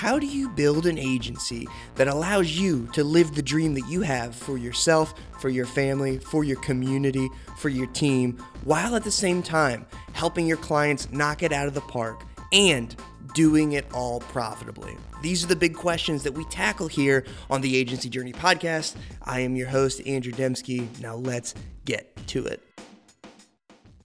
How do you build an agency that allows you to live the dream that you have for yourself, for your family, for your community, for your team, while at the same time helping your clients knock it out of the park and doing it all profitably? These are the big questions that we tackle here on the Agency Journey podcast. I am your host, Andrew Dembski. Now let's get to it.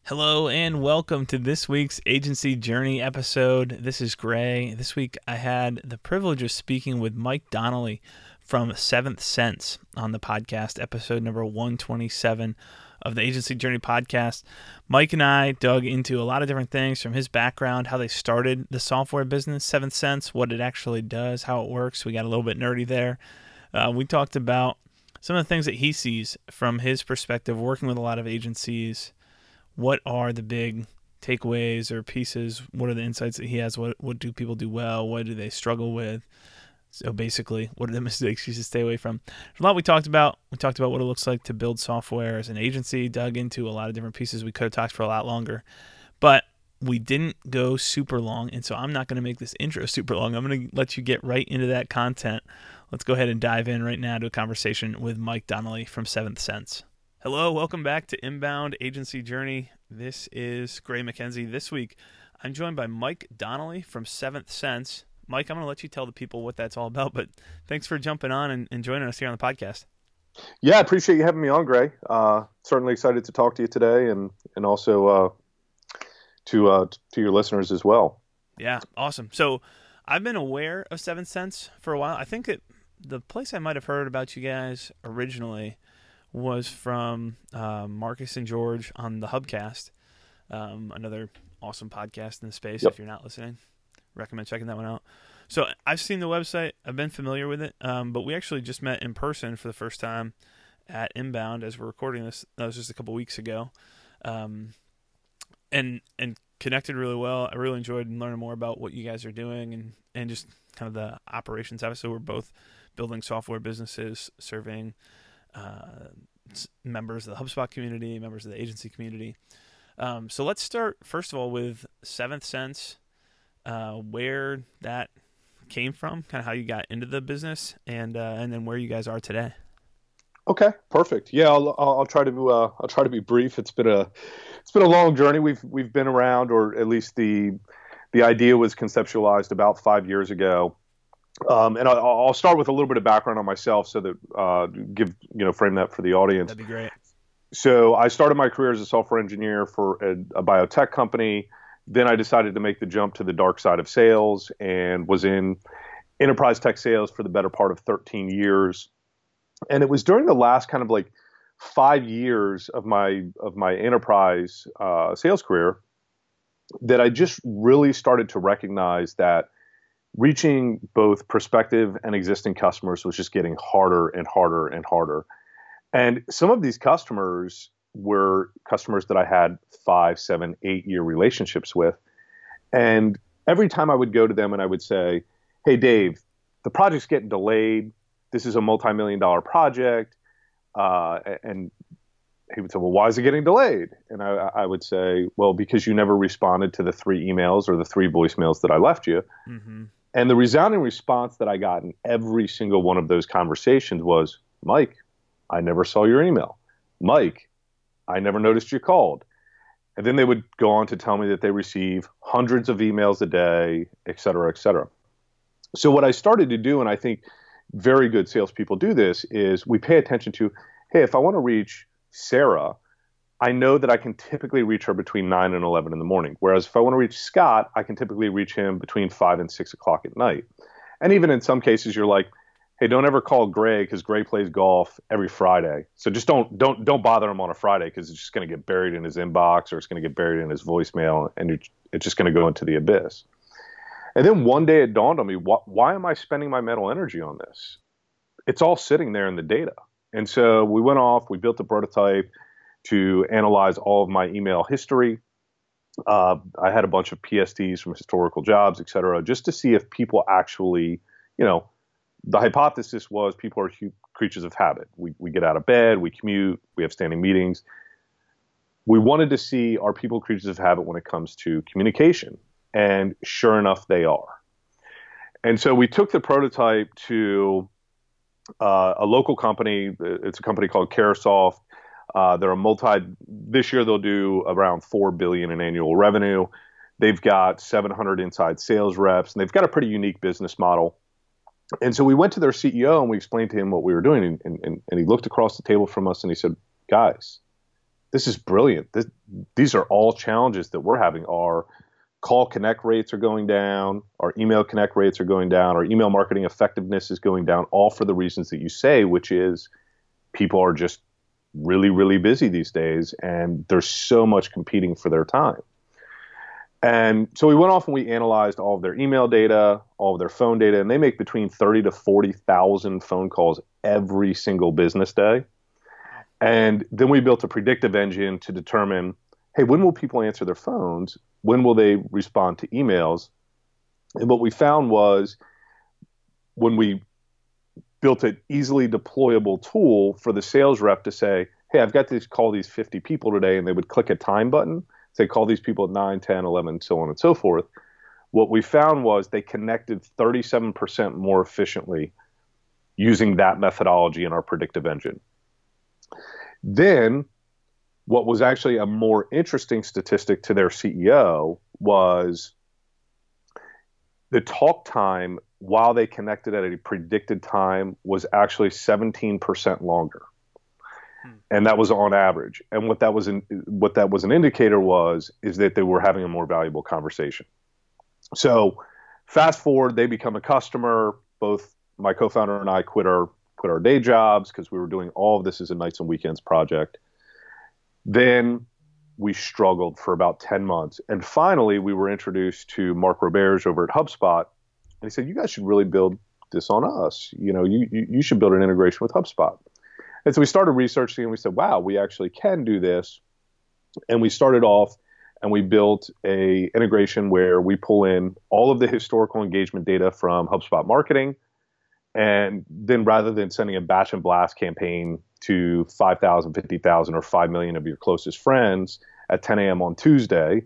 Hello and welcome to this week's Agency Journey episode. This is Gray. This week I had the privilege of speaking with Mike Donnelly from Seventh Sense on the podcast, episode number 127 of the Agency Journey podcast. Mike and I dug into a lot of different things from his background, how they started the software business, Seventh Sense, what it actually does, how it works. We got a little bit nerdy there. Uh, we talked about some of the things that he sees from his perspective, working with a lot of agencies what are the big takeaways or pieces? What are the insights that he has? What what do people do well? What do they struggle with? So basically, what are the mistakes you should stay away from? A lot we talked about. We talked about what it looks like to build software as an agency, dug into a lot of different pieces. We could have talked for a lot longer, but we didn't go super long. And so I'm not going to make this intro super long. I'm going to let you get right into that content. Let's go ahead and dive in right now to a conversation with Mike Donnelly from Seventh Sense. Hello, welcome back to Inbound Agency Journey. This is Gray MacKenzie. This week, I'm joined by Mike Donnelly from Seventh Sense. Mike, I'm going to let you tell the people what that's all about, but thanks for jumping on and, and joining us here on the podcast. Yeah, I appreciate you having me on, Gray. Uh, certainly excited to talk to you today, and and also uh, to uh, to your listeners as well. Yeah, awesome. So I've been aware of Seventh Sense for a while. I think that the place I might have heard about you guys originally was from uh, Marcus and George on the Hubcast, um, another awesome podcast in the space. Yep. If you're not listening, recommend checking that one out. So I've seen the website, I've been familiar with it, um, but we actually just met in person for the first time at Inbound as we're recording this. That was just a couple weeks ago, um, and and connected really well. I really enjoyed learning more about what you guys are doing and and just kind of the operations of it. So we're both building software businesses, serving uh, members of the HubSpot community, members of the agency community. Um, so let's start first of all with Seventh Sense, uh, where that came from, kind of how you got into the business, and uh, and then where you guys are today. Okay, perfect. Yeah, I'll, I'll try to uh, I'll try to be brief. It's been a it's been a long journey. We've we've been around, or at least the the idea was conceptualized about five years ago. Um, and I'll, I'll, start with a little bit of background on myself so that uh, give you know frame that for the audience. That'd be great. So I started my career as a software engineer for a, a biotech company. Then I decided to make the jump to the dark side of sales and was in enterprise tech sales for the better part of 13 years. And it was during the last kind of like five years of my of my enterprise uh, sales career that I just really started to recognize that reaching both prospective and existing customers was just getting harder and harder and harder. And some of these customers were customers that I had five, seven, eight year relationships with. And every time I would go to them and I would say, Hey, Dave, the project's getting delayed. This is a multi million dollar project. Uh, and he would say, Well, why is it getting delayed? And I, I, would say, Well, because you never responded to the three emails or the three voicemails that I left you. Mm-hmm. And the resounding response that I got in every single one of those conversations was, Mike, I never saw your email. Mike, I never noticed you called. And then they would go on to tell me that they receive hundreds of emails a day, et cetera, et cetera. So what I started to do, and I think very good salespeople do this, is we pay attention to, hey, if I want to reach Sarah, I know that I can typically reach her between 9 and 11 in the morning. Whereas if I want to reach Scott, I can typically reach him between 5 and 6 o'clock at night. And even in some cases, you're like, hey, don't ever call Gray because Gray plays golf every Friday. So just don't don't don't bother him on a Friday because it's just going to get buried in his inbox or it's going to get buried in his voicemail and it's just going to go into the abyss. And then one day it dawned on me, why, why am I spending my mental energy on this? It's all sitting there in the data. And so we went off, we built a prototype to analyze all of my email history. Uh, I had a bunch of PSTs from historical jobs, et cetera, just to see if people actually, you know, the hypothesis was people are creatures of habit. We, we get out of bed, we commute, we have standing meetings. We wanted to see are people creatures of habit when it comes to communication? And sure enough, they are. And so we took the prototype to uh, a local company. It's a company called Carahsoft. Uh, they're a multi. This year they'll do around four billion in annual revenue. They've got 700 inside sales reps, and they've got a pretty unique business model. And so we went to their CEO and we explained to him what we were doing, and, and, and he looked across the table from us and he said, "Guys, this is brilliant. This, these are all challenges that we're having. Our call connect rates are going down, our email connect rates are going down, our email marketing effectiveness is going down, all for the reasons that you say, which is people are just really, really busy these days, and there's so much competing for their time. And so we went off and we analyzed all of their email data, all of their phone data, and they make between 30 to 40,000 phone calls every single business day. And then we built a predictive engine to determine hey, when will people answer their phones? When will they respond to emails? And what we found was when we built an easily deployable tool for the sales rep to say, hey, I've got to call these 50 people today, and they would click a time button, say, call these people at 9, 10, 11, so on and so forth. What we found was they connected 37% more efficiently using that methodology in our predictive engine. Then, what was actually a more interesting statistic to their CEO was the talk time while they connected at a predicted time was actually 17% longer. Hmm. And that was on average. And what that was in, what that was an indicator was is that they were having a more valuable conversation. So fast forward, they become a customer. Both my co-founder and I quit our quit our day jobs because we were doing all of this as a nights and weekends project. Then we struggled for about 10 months. And finally, we were introduced to Mark Roberge over at HubSpot. And he said, You guys should really build this on us. You know, you, you, you should build an integration with HubSpot. And so we started researching and we said, Wow, we actually can do this. And we started off and we built a integration where we pull in all of the historical engagement data from HubSpot marketing and then rather than sending a batch and blast campaign to 5,000, 50,000, or 5 million of your closest friends at 10 a.m. on Tuesday,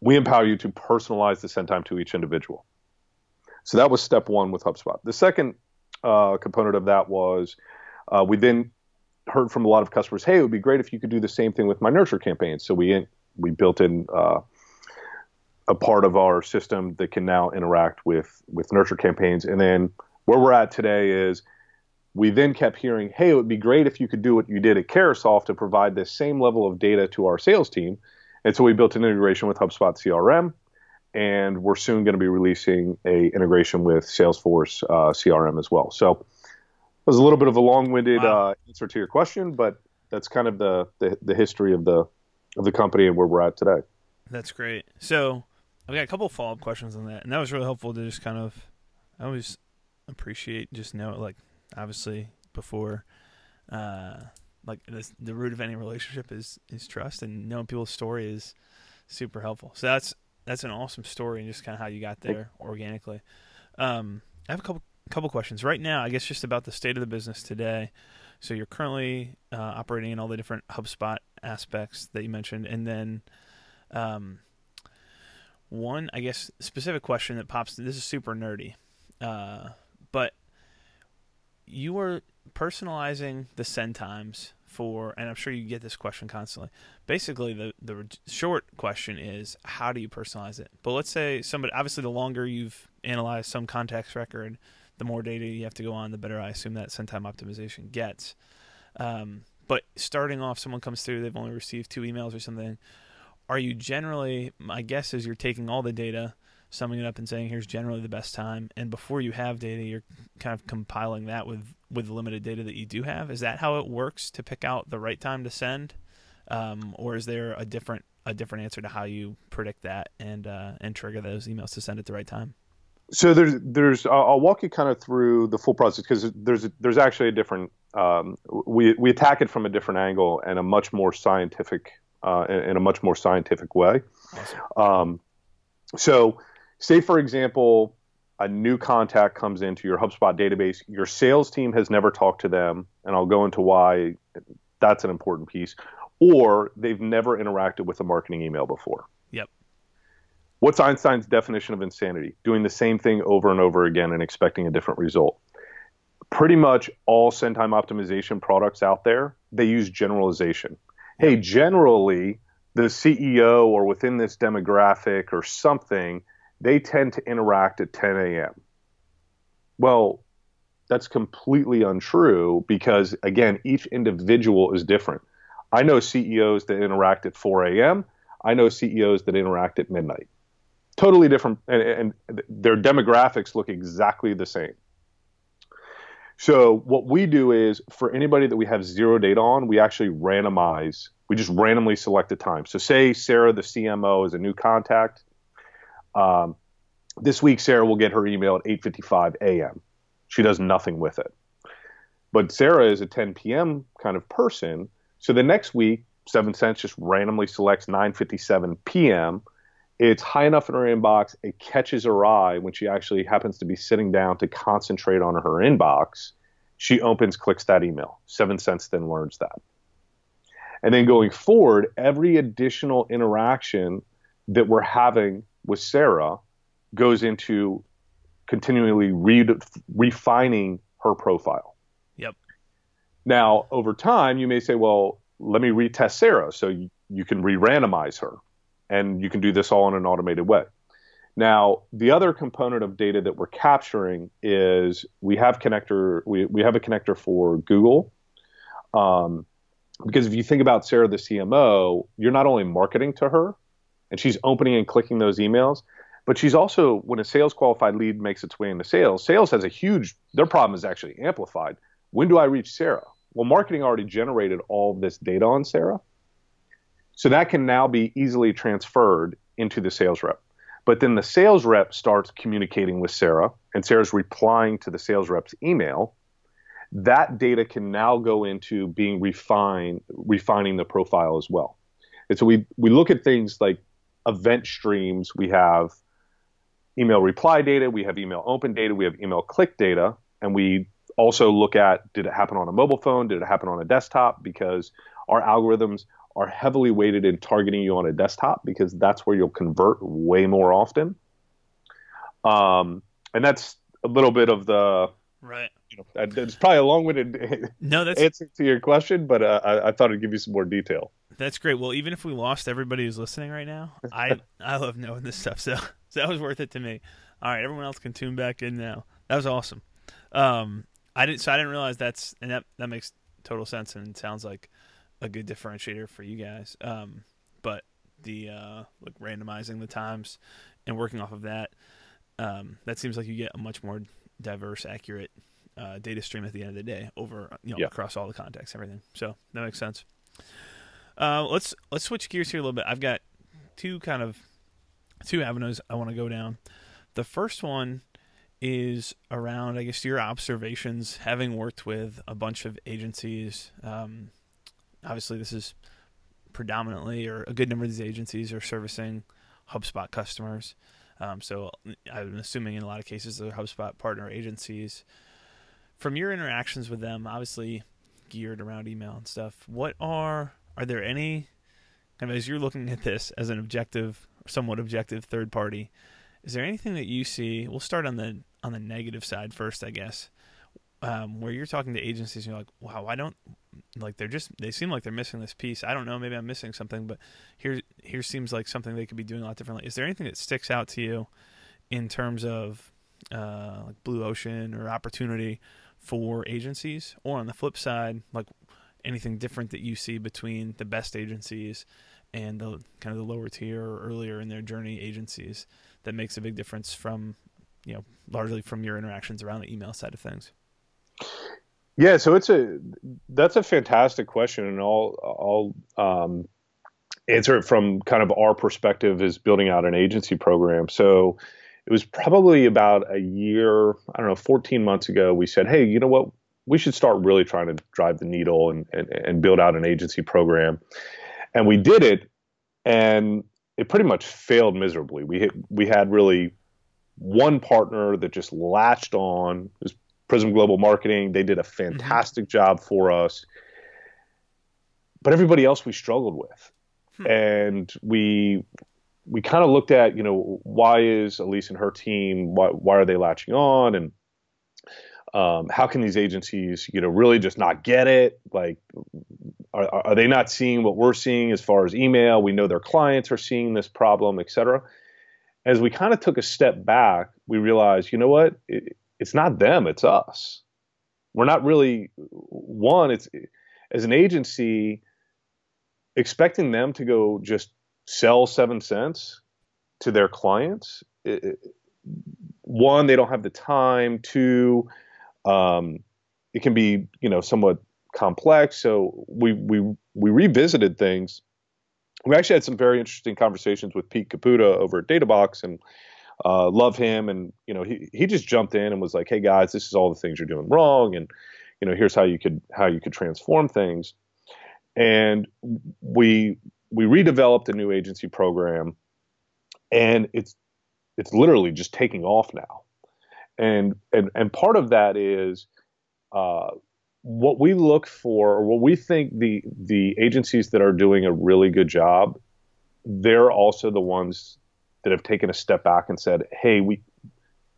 we empower you to personalize the send time to each individual. So that was step one with HubSpot. The second uh, component of that was uh, we then heard from a lot of customers, hey, it would be great if you could do the same thing with my nurture campaigns. So we we built in uh, a part of our system that can now interact with with nurture campaigns. And then where we're at today is we then kept hearing, hey, it would be great if you could do what you did at Carahsoft to provide this same level of data to our sales team. And so we built an integration with HubSpot CRM, and we're soon going to be releasing a integration with Salesforce uh, CRM as well. So it was a little bit of a long-winded wow. uh, answer to your question, but that's kind of the, the the history of the of the company and where we're at today. That's great. So I've got a couple follow up questions on that, and that was really helpful to just kind of. I always appreciate just know like obviously before, uh, like this, the root of any relationship is is trust, and knowing people's story is super helpful. So that's that's an awesome story, and just kind of how you got there organically. Um, I have a couple couple questions right now. I guess just about the state of the business today. So you're currently uh, operating in all the different HubSpot aspects that you mentioned, and then um, one, I guess, specific question that pops. This is super nerdy, uh, but you were personalizing the send times for, and I'm sure you get this question constantly. Basically, the the short question is, how do you personalize it? But let's say somebody, obviously, the longer you've analyzed some contact record, the more data you have to go on, the better I assume that send time optimization gets. Um, but starting off, someone comes through, they've only received two emails or something are you generally my guess is you're taking all the data summing it up and saying here's generally the best time and before you have data you're kind of compiling that with with the limited data that you do have is that how it works to pick out the right time to send um, or is there a different a different answer to how you predict that and uh, and trigger those emails to send at the right time so there's there's I'll walk you kind of through the full process because there's there's actually a different um, we we attack it from a different angle and a much more scientific uh, in, in, a much more scientific way. Awesome. Um, so, say for example, a new contact comes into your HubSpot database. Your sales team has never talked to them, and I'll go into why that's an important piece. Or they've never interacted with a marketing email before. Yep. What's Einstein's definition of insanity? Doing the same thing over and over again and expecting a different result. Pretty much all send time optimization products out there, they use generalization. Hey, generally, the CEO or within this demographic or something, they tend to interact at 10 a.m. Well, that's completely untrue because, again, each individual is different. I know CEOs that interact at 4 a.m., I know CEOs that interact at midnight totally different, and, and their demographics look exactly the same. So what we do is for anybody that we have zero data on, we actually randomize. We just randomly select a time. So say Sarah, the CMO, is a new contact. Um, this week, Sarah will get her email at 8:55 a.m. She does nothing with it. But Sarah is a 10 p.m. kind of person. So the next week, Seventh Sense just randomly selects 9:57 p.m it's high enough in her inbox, it catches her eye when she actually happens to be sitting down to concentrate on her inbox. She opens, clicks that email. Seventh Sense then learns that. And then going forward, every additional interaction that we're having with Sarah goes into continually re- refining her profile. Yep. Now, over time, you may say, well, let me retest Sarah so you, you can re randomize her and you can do this all in an automated way. Now, the other component of data that we're capturing is we have connector we, we have a connector for Google. Um, because if you think about Sarah the CMO, you're not only marketing to her and she's opening and clicking those emails, but she's also when a sales qualified lead makes its way into sales, sales has a huge their problem is actually amplified. When do I reach Sarah? Well, marketing already generated all this data on Sarah. So that can now be easily transferred into the sales rep. But then the sales rep starts communicating with Sarah, and Sarah's replying to the sales rep's email. That data can now go into being refined, refining the profile as well. And so we we look at things like event streams. We have email reply data, we have email open data, we have email click data, and we also look at did it happen on a mobile phone, did it happen on a desktop? Because our algorithms are heavily weighted in targeting you on a desktop because that's where you'll convert way more often. Um, and that's a little bit of the right. You know, it's probably a long-winded no that's, answer to your question, but uh, I, I, thought I'd give you some more detail. That's great. Well, even if we lost everybody who's listening right now, I I love knowing this stuff, so so that was worth it to me. All right, everyone else can tune back in now. That was awesome. Um, I didn't so I didn't realize that's and that that makes total sense and sounds like a good differentiator for you guys. Um, but the uh, like randomizing the times and working off of that, um, that seems like you get a much more diverse, accurate uh, data stream at the end of the day over you know yeah. across all the contexts, everything. So that makes sense. Uh, let's let's switch gears here a little bit. I've got two kind of two avenues I want to go down. The first one is around, I guess, your observations, having worked with a bunch of agencies, um, obviously this is predominantly or a good number of these agencies are servicing HubSpot customers. Um, so I'm assuming in a lot of cases they're HubSpot partner agencies. From your interactions with them, obviously geared around email and stuff, what are are there any kind of as you're looking at this as an objective, somewhat objective third party, is there anything that you see? We'll start on the on the negative side first, I guess um, where you're talking to agencies you're like, wow, I don't like they're just they seem like they're missing this piece. I don't know, maybe I'm missing something, but here here seems like something they could be doing a lot differently. Is there anything that sticks out to you in terms of uh, like blue ocean or opportunity for agencies, or on the flip side, like anything different that you see between the best agencies and the kind of the lower tier or earlier in their journey agencies that makes a big difference from you know largely from your interactions around the email side of things yeah, so it's a that's a fantastic question, and I'll I'll um, answer it from kind of our perspective is building out an agency program. So it was probably about a year, I don't know, 14 months ago. We said, hey, you know what? We should start really trying to drive the needle and and, and build out an agency program, and we did it, and it pretty much failed miserably. We hit, we had really one partner that just latched on. It was Prism Global Marketing. They did a mm-hmm. fantastic mm-hmm. job for us. But everybody else we struggled with. Hmm. And we we kind of looked at, you know, why is Elise and her team, why, why are they latching on? And um, how can these agencies, you know, really just not get it? Like, are, are, they not seeing what we're seeing as far as email? We know their clients are seeing this problem, et cetera. As we kind of took a step back, we realized, you know what? It, it's not them, it's us. We're not really one. It's as an agency expecting them to go just sell Seventh Sense to their clients. It, one, they don't have the time. Two, um, it can be you know somewhat complex. So we we we revisited things. We actually had some very interesting conversations with Pete Caputa over at DataBox and uh, love him. And you know he he just jumped in and was like, hey guys, this is all the things you're doing wrong, and you know here's how you could how you could transform things. And we we redeveloped a new agency program, and it's it's literally just taking off now. And and and part of that is uh, what we look for, or what we think the the agencies that are doing a really good job, they're also the ones that have taken a step back and said, "Hey, we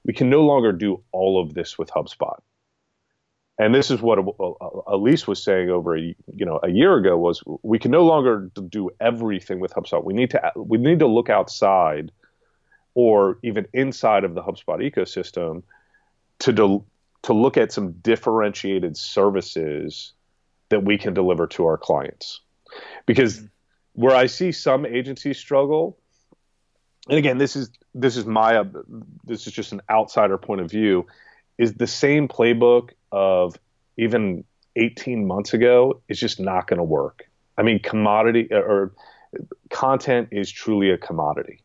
we can no longer do all of this with HubSpot." And this is what uh, uh, Elise was saying over a you know a year ago was we can no longer do everything with HubSpot. We need to we need to look outside or even inside of the HubSpot ecosystem to to look at some differentiated services that we can deliver to our clients. Because where I see some agencies struggle, and again, this is this is my this is just an outsider point of view, is the same playbook of even 18 months ago is just not going to work. I mean, commodity or content is truly a commodity.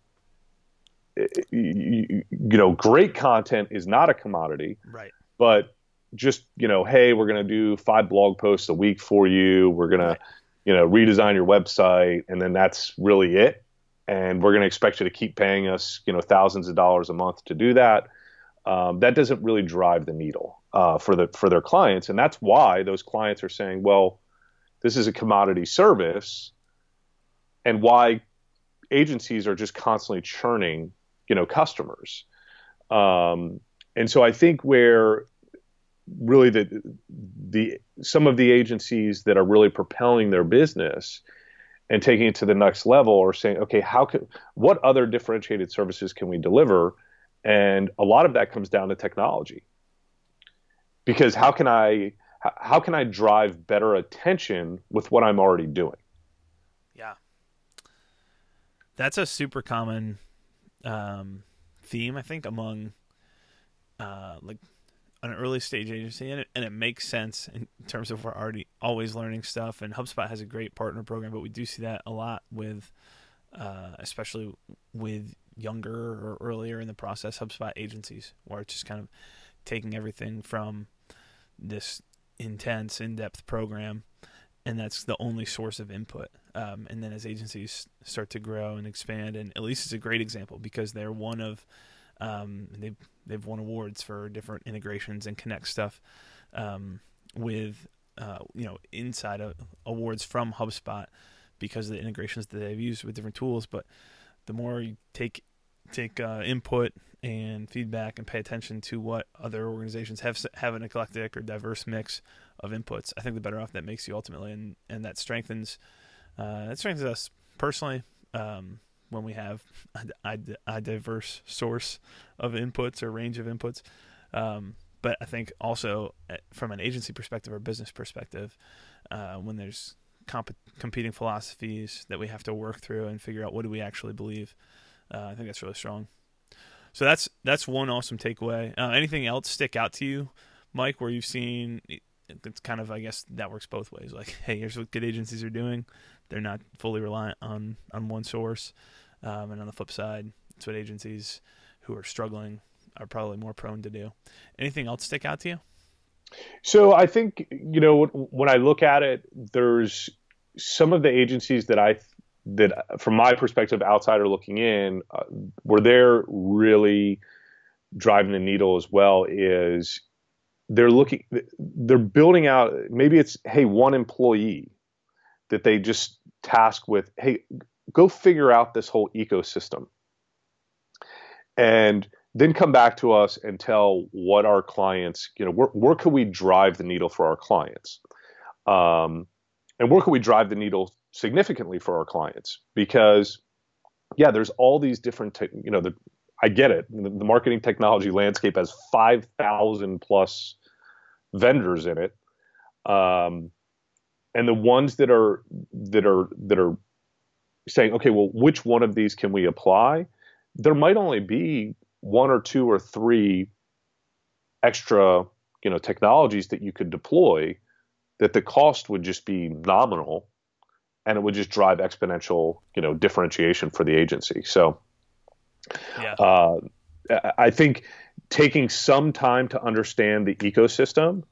You, you, know, great content is not a commodity. Right. But just, you know, hey, we're going to do five blog posts a week for you. We're going right. to, you know, redesign your website. And then that's really it. And we're going to expect you to keep paying us, you know, thousands of dollars a month to do that. Um, that doesn't really drive the needle uh, for the for their clients, and that's why those clients are saying, "Well, this is a commodity service," and why agencies are just constantly churning, you know, customers. Um, and so I think where really the the some of the agencies that are really propelling their business and taking it to the next level are saying, okay, how can what other differentiated services can we deliver? And a lot of that comes down to technology because how can I how can I drive better attention with what I'm already doing? Yeah, that's a super common um, theme, I think, among uh, like an early stage agency, and it, and it makes sense in terms of we're already always learning stuff. And HubSpot has a great partner program, but we do see that a lot with, uh, especially with younger or earlier in the process HubSpot agencies, where it's just kind of taking everything from this intense, in-depth program, and that's the only source of input. Um, and then as agencies start to grow and expand, and Elise it's a great example because they're one of um, they've they've won awards for different integrations and connect stuff um, with uh, you know inside of awards from HubSpot because of the integrations that they've used with different tools. But the more you take take uh, input and feedback and pay attention to what other organizations have have an eclectic or diverse mix of inputs. I think the better off that makes you ultimately, and and that strengthens uh, that strengthens us personally um, when we have a, a, a, diverse source of inputs or range of inputs. Um, but I think also uh, from an agency perspective or business perspective, uh, when there's comp- competing philosophies that we have to work through and figure out what do we actually believe. Uh, I think that's really strong. So that's that's one awesome takeaway. Uh, anything else stick out to you, Mike, where you've seen it's kind of I guess that works both ways. Like, hey, here's what good agencies are doing. They're not fully reliant on on one source, um, and on the flip side, it's what agencies who are struggling are probably more prone to do. Anything else stick out to you? So I think you know when I look at it, there's some of the agencies that I that from my perspective, outsider looking in, uh, where they're really driving the needle as well is they're looking, they're building out. Maybe it's hey one employee that they just task with. Hey, go figure out this whole ecosystem and then come back to us and tell what our clients, you know, where, where can we drive the needle for our clients? Um, and where can we drive the needle significantly for our clients? Because, yeah, there's all these different, te- you know, the, I get it. The, the marketing technology landscape has 5,000 plus vendors in it. Um, and the ones that are that are that are saying, okay, well, which one of these can we apply? There might only be one or two or three extra, you know, technologies that you could deploy that the cost would just be nominal and it would just drive exponential, you know, differentiation for the agency. So yeah. uh, I think taking some time to understand the ecosystem,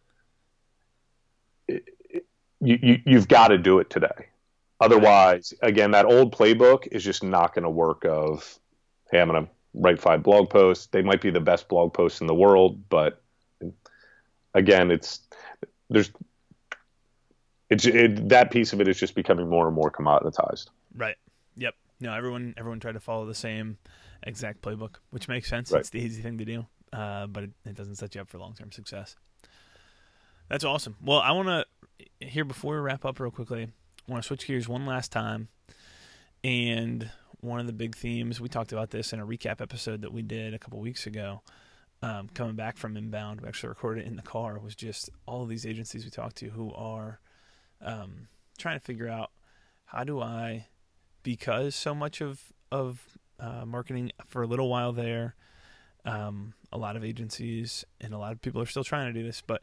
you, you, you've got to do it today. Otherwise, again, that old playbook is just not going to work. Of hey, I'm going to write five blog posts. They might be the best blog posts in the world, but again, it's there's it's it, that piece of it is just becoming more and more commoditized. Right. Yep. No, everyone everyone tried to follow the same exact playbook, which makes sense. Right. It's the easy thing to do, uh, but it, it doesn't set you up for long term success. That's awesome. Well, I want to here before we wrap up real quickly. I want to switch gears one last time, and one of the big themes we talked about this in a recap episode that we did a couple weeks ago. Um, coming back from inbound, we actually recorded it in the car. Was just all of these agencies we talked to who are um, trying to figure out how do I, because so much of of uh, marketing for a little while there, um, a lot of agencies and a lot of people are still trying to do this, but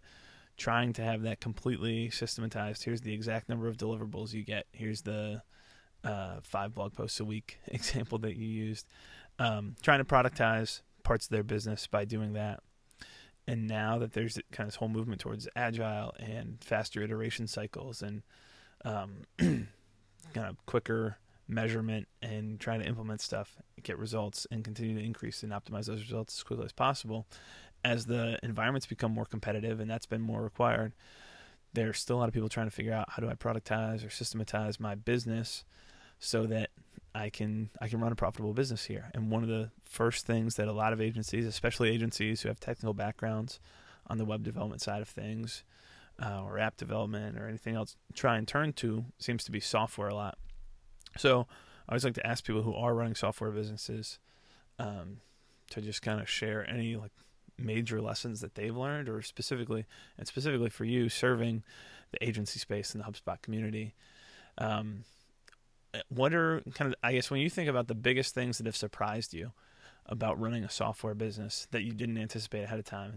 trying to have that completely systematized. Here's the exact number of deliverables you get. Here's the uh, five blog posts a week example that you used. Um, trying to productize parts of their business by doing that. And now that there's kind of this whole movement towards agile and faster iteration cycles and um, kind of quicker measurement and trying to implement stuff, get results, and continue to increase and optimize those results as quickly as possible. As the environments become more competitive, and that's been more required, there's still a lot of people trying to figure out how do I productize or systematize my business so that I can I can run a profitable business here. And one of the first things that a lot of agencies, especially agencies who have technical backgrounds on the web development side of things, uh, or app development or anything else, try and turn to seems to be software a lot. So I always like to ask people who are running software businesses um, to just kind of share any like major lessons that they've learned, or specifically and specifically for you serving the agency space in the HubSpot community. Um, what are kind of I guess when you think about the biggest things that have surprised you about running a software business that you didn't anticipate ahead of time,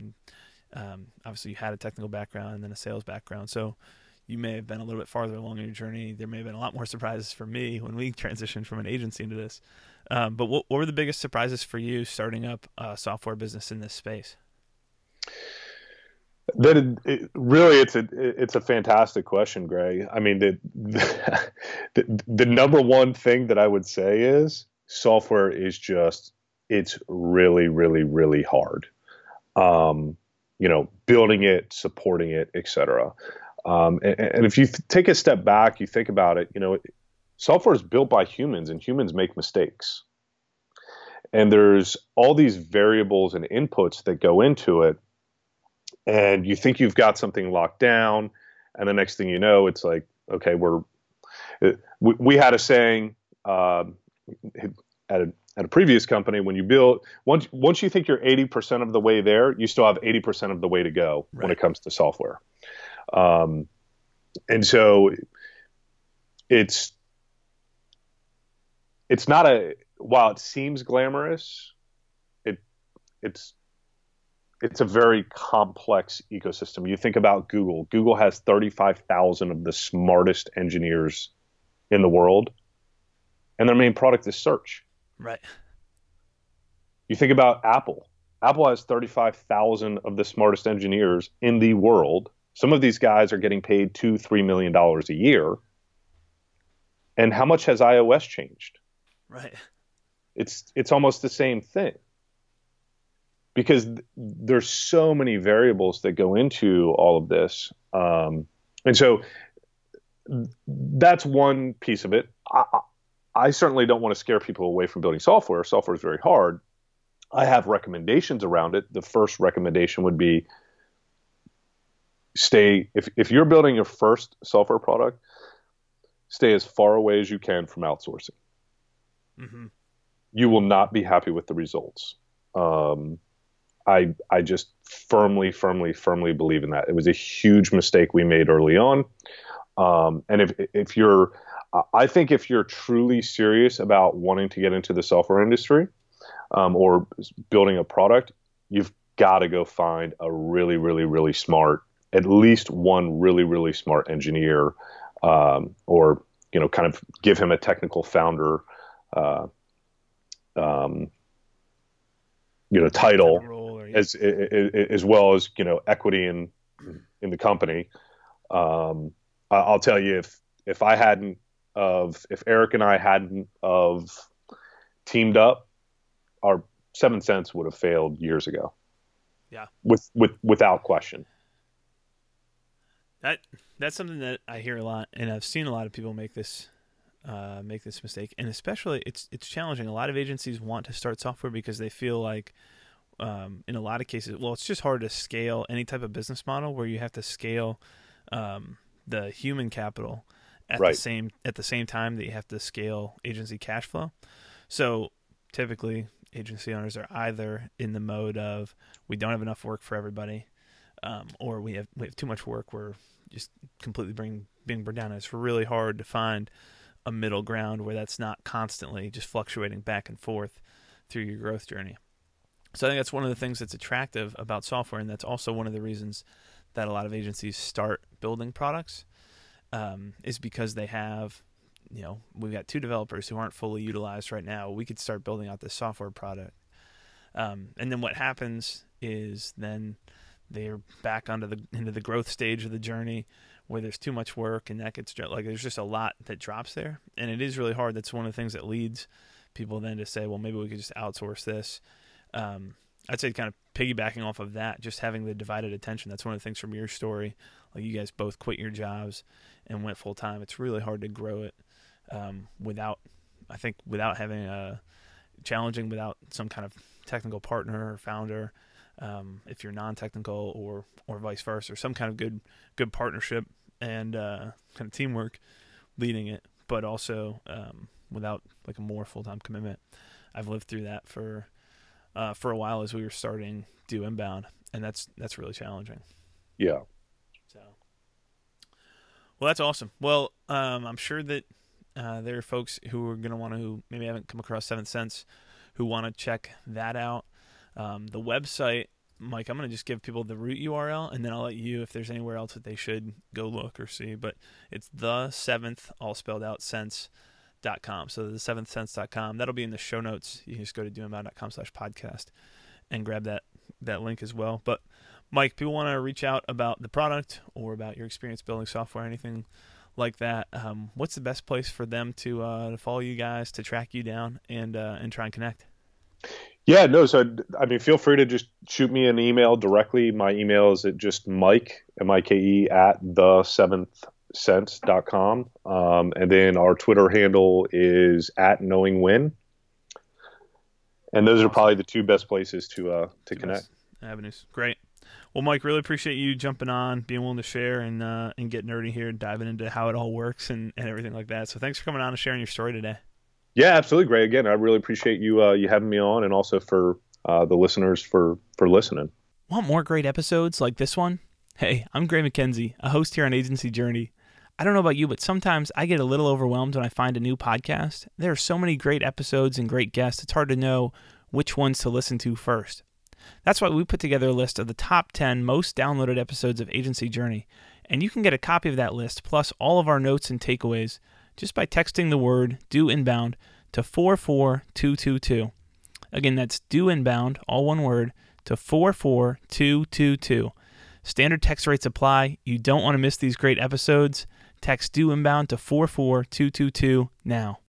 and um, obviously you had a technical background and then a sales background, so you may have been a little bit farther along in your journey. There may have been a lot more surprises for me when we transitioned from an agency into this. Um, but what, what were the biggest surprises for you starting up a software business in this space? That it, really, it's a it's a fantastic question, Gray. I mean, the, the the number one thing that I would say is software is just it's really, really, really hard. Um, you know, building it, supporting it, etc. Um, and, and, if you th- take a step back, you think about it. You know, software is built by humans, and humans make mistakes. And there's all these variables and inputs that go into it and you think you've got something locked down and the next thing you know it's like okay we're we, we had a saying uh, at a at a previous company when you build once once you think you're 80% of the way there you still have 80% of the way to go right. when it comes to software um, and so it's it's not a while it seems glamorous it it's it's a very complex ecosystem. You think about Google. Google has 35,000 of the smartest engineers in the world, and their main product is search. Right. You think about Apple. Apple has 35,000 of the smartest engineers in the world. Some of these guys are getting paid two, three million dollars a year. And how much has iOS changed? Right. It's it's almost the same thing because th- there's so many variables that go into all of this. Um, and so that's one piece of it. I, I certainly don't want to scare people away from building software. Software is very hard. I have recommendations around it. The first recommendation would be stay if if you're building your first software product, stay as far away as you can from outsourcing. Mm-hmm. You will not be happy with the results. Um, I I just firmly, firmly, firmly believe in that. It was a huge mistake we made early on. Um, and if if you're, I think if you're truly serious about wanting to get into the software industry um, or building a product, you've got to go find a really, really, really smart, at least one really, really smart engineer, um, or you know, kind of give him a technical founder, uh, um, you know, title as, as as well as you know equity in in the company. Um, I'll tell you if if I hadn't of if Eric and I hadn't of teamed up, our Seventh Sense would have failed years ago. Yeah. With with without question. That that's something that I hear a lot, and I've seen a lot of people make this uh, make this mistake, and especially it's it's challenging. A lot of agencies want to start software because they feel like, um, in a lot of cases, well, it's just hard to scale any type of business model where you have to scale um, the human capital at right. the same at the same time that you have to scale agency cash flow. So typically, agency owners are either in the mode of we don't have enough work for everybody, um, or we have we have too much work. We're just completely bring, being burned down. It's really hard to find a middle ground where that's not constantly just fluctuating back and forth through your growth journey. So I think that's one of the things that's attractive about software, and that's also one of the reasons that a lot of agencies start building products um, is because they have, you know, we've got two developers who aren't fully utilized right now. We could start building out this software product. Um, and then what happens is then they're back onto the into the growth stage of the journey where there's too much work and that gets like there's just a lot that drops there and it is really hard that's one of the things that leads people then to say well maybe we could just outsource this um, I'd say kind of piggybacking off of that, just having the divided attention. That's one of the things from your story. Like you guys both quit your jobs and went full time. It's really hard to grow it um, without, I think, without having a challenging without some kind of technical partner or founder. Um, if you're non-technical or or vice versa, or some kind of good good partnership and uh, kind of teamwork leading it, but also um, without like a more full time commitment. I've lived through that for uh, for a while as we were starting do inbound, and that's that's really challenging. Yeah. So, well, that's awesome. Well, um, I'm sure that uh, there are folks who are going to want to who maybe haven't come across Seventh Sense who want to check that out. Um, the website, Mike, I'm going to just give people the root URL, and then I'll let you if there's anywhere else that they should go look or see. But it's the seventh, all spelled out, sense com. So the seventh sense.com. That'll be in the show notes. You can just go to doinbound.com slash podcast and grab that that link as well. But Mike, people want to reach out about the product or about your experience building software, anything like that. Um, what's the best place for them to uh, to follow you guys, to track you down, and uh, and try and connect? Yeah, no. So I mean, feel free to just shoot me an email directly. My email is at just Mike M I K E at the seventh sense.com. Um, and then our Twitter handle is at knowing when. And those are probably the two best places to uh, to two connect. Avenues. Gray. Well, Mike, really appreciate you jumping on, being willing to share and uh, and get nerdy here, and diving into how it all works and, and everything like that. So thanks for coming on and sharing your story today. Yeah, absolutely, Great. Again, I really appreciate you uh, you having me on, and also for uh, the listeners for for listening. Want more great episodes like this one? Hey, I'm Gray MacKenzie, a host here on Agency Journey. I don't know about you, but sometimes I get a little overwhelmed when I find a new podcast. There are so many great episodes and great guests, it's hard to know which ones to listen to first. That's why we put together a list of the top 10 most downloaded episodes of Agency Journey, and you can get a copy of that list plus all of our notes and takeaways just by texting the word do inbound to 44222. Again, that's do inbound, all one word, to 44222. Standard text rates apply. You don't want to miss these great episodes. Text do inbound to 44222 now.